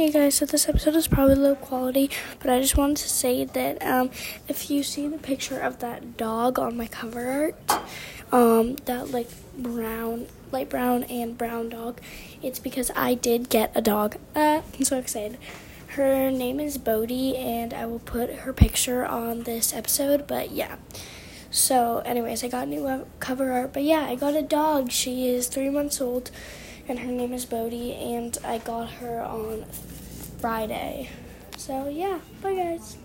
Hey guys, so this episode is probably low quality, but I just wanted to say that um, if you see the picture of that dog on my cover art, um, that like brown, light brown and brown dog, it's because I did get a dog. Uh, I'm so excited. Her name is Bodie, and I will put her picture on this episode, but yeah. So, anyways, I got new cover art, but yeah, I got a dog. She is three months old and her name is Bodie, and I got her on Friday. So, yeah, bye guys.